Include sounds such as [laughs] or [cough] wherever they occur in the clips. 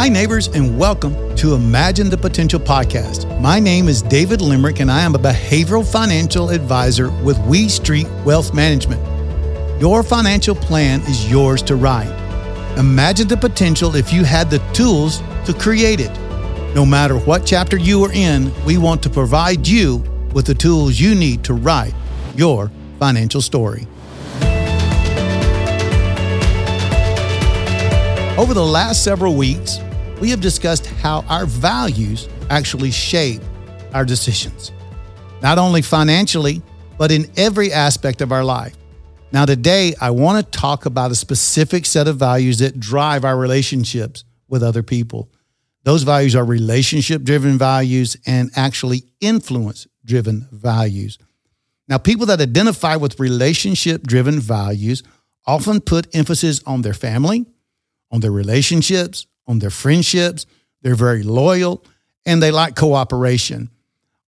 Hi, neighbors, and welcome to Imagine the Potential podcast. My name is David Limerick, and I am a behavioral financial advisor with WeStreet Wealth Management. Your financial plan is yours to write. Imagine the potential if you had the tools to create it. No matter what chapter you are in, we want to provide you with the tools you need to write your financial story. Over the last several weeks, we have discussed how our values actually shape our decisions, not only financially, but in every aspect of our life. Now, today, I want to talk about a specific set of values that drive our relationships with other people. Those values are relationship driven values and actually influence driven values. Now, people that identify with relationship driven values often put emphasis on their family, on their relationships, on their friendships. They're very loyal and they like cooperation.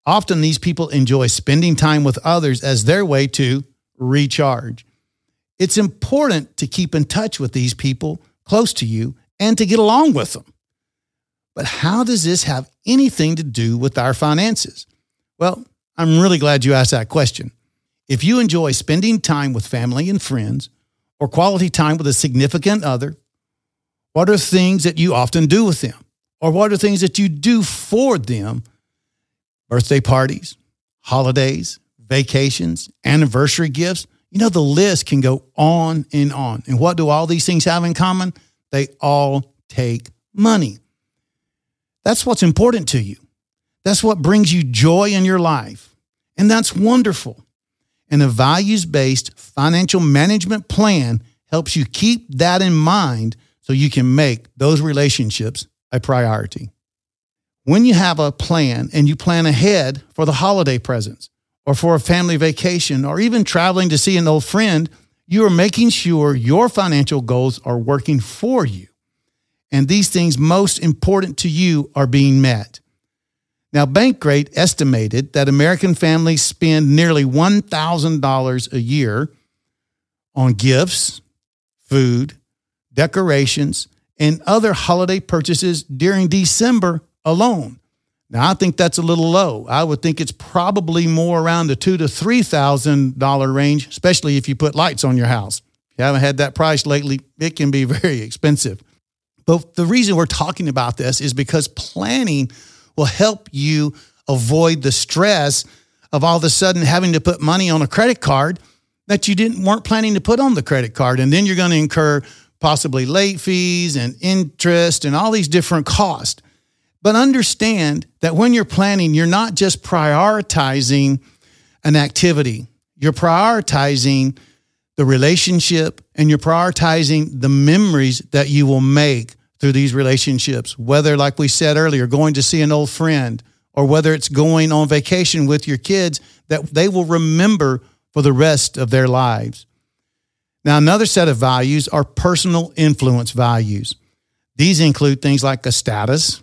Often these people enjoy spending time with others as their way to recharge. It's important to keep in touch with these people close to you and to get along with them. But how does this have anything to do with our finances? Well, I'm really glad you asked that question. If you enjoy spending time with family and friends or quality time with a significant other, what are things that you often do with them? Or what are things that you do for them? Birthday parties, holidays, vacations, anniversary gifts. You know, the list can go on and on. And what do all these things have in common? They all take money. That's what's important to you. That's what brings you joy in your life. And that's wonderful. And a values based financial management plan helps you keep that in mind so you can make those relationships a priority. When you have a plan and you plan ahead for the holiday presents or for a family vacation or even traveling to see an old friend, you are making sure your financial goals are working for you. And these things most important to you are being met. Now, Bankrate estimated that American families spend nearly $1,000 a year on gifts, food, decorations, and other holiday purchases during December alone. Now, I think that's a little low. I would think it's probably more around the two to three thousand dollar range, especially if you put lights on your house. If you haven't had that price lately, it can be [laughs] very expensive. But the reason we're talking about this is because planning will help you avoid the stress of all of a sudden having to put money on a credit card that you didn't weren't planning to put on the credit card and then you're going to incur possibly late fees and interest and all these different costs. But understand that when you're planning, you're not just prioritizing an activity, you're prioritizing the relationship and you're prioritizing the memories that you will make through these relationships. Whether, like we said earlier, going to see an old friend or whether it's going on vacation with your kids that they will remember for the rest of their lives. Now, another set of values are personal influence values. These include things like a status,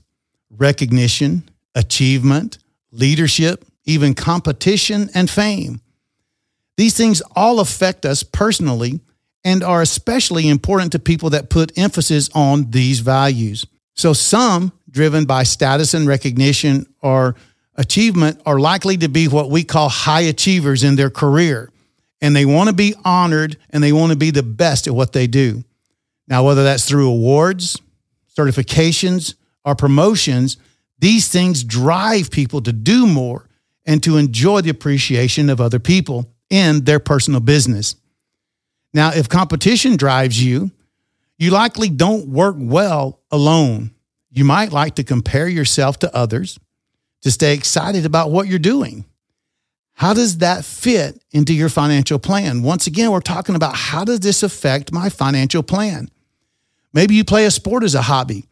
recognition, achievement, leadership, even competition and fame. These things all affect us personally and are especially important to people that put emphasis on these values. So, some driven by status and recognition or achievement are likely to be what we call high achievers in their career and they want to be honored and they want to be the best at what they do. Now, whether that's through awards, certifications, or promotions, these things drive people to do more and to enjoy the appreciation of other people in their personal business. Now, if competition drives you, you likely don't work well alone. You might like to compare yourself to others to stay excited about what you're doing. How does that fit into your financial plan? Once again, we're talking about how does this affect my financial plan? Maybe you play a sport as a hobby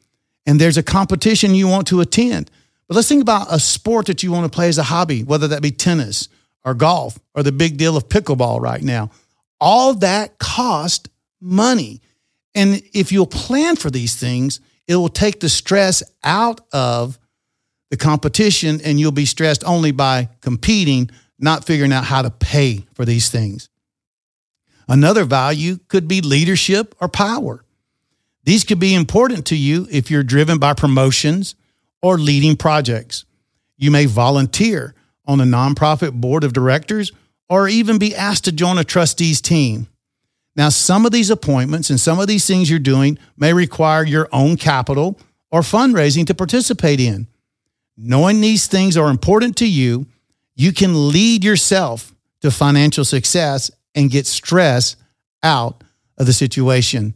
and there's a competition you want to attend. But let's think about a sport that you want to play as a hobby, whether that be tennis or golf or the big deal of pickleball right now. All that cost money. And if you'll plan for these things, it will take the stress out of the competition and you'll be stressed only by competing not figuring out how to pay for these things. Another value could be leadership or power. These could be important to you if you're driven by promotions or leading projects. You may volunteer on a nonprofit board of directors or even be asked to join a trustees team. Now, some of these appointments and some of these things you're doing may require your own capital or fundraising to participate in. Knowing these things are important to you, you can lead yourself to financial success and get stress out of the situation.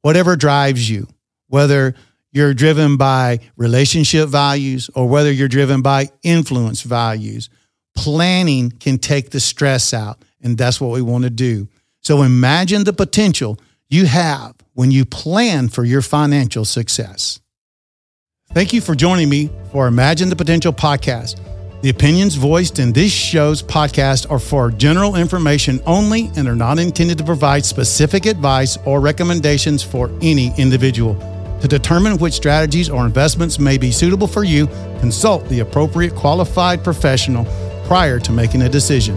Whatever drives you, whether you're driven by relationship values or whether you're driven by influence values, planning can take the stress out. And that's what we want to do. So imagine the potential you have when you plan for your financial success. Thank you for joining me for Imagine the Potential podcast. The opinions voiced in this show's podcast are for general information only and are not intended to provide specific advice or recommendations for any individual. To determine which strategies or investments may be suitable for you, consult the appropriate qualified professional prior to making a decision.